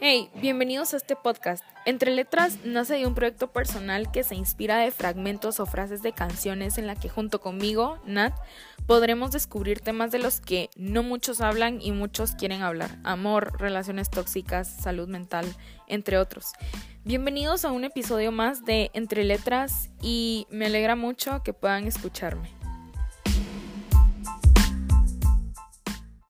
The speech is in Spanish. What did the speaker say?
Hey, bienvenidos a este podcast. Entre Letras nace de un proyecto personal que se inspira de fragmentos o frases de canciones en la que junto conmigo, Nat, podremos descubrir temas de los que no muchos hablan y muchos quieren hablar. Amor, relaciones tóxicas, salud mental, entre otros. Bienvenidos a un episodio más de Entre Letras y me alegra mucho que puedan escucharme.